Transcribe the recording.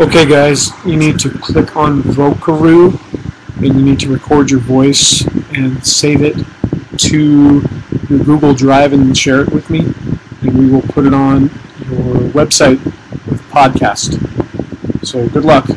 Okay, guys, you need to click on Vocaroo and you need to record your voice and save it to your Google Drive and share it with me, and we will put it on your website with podcast. So good luck.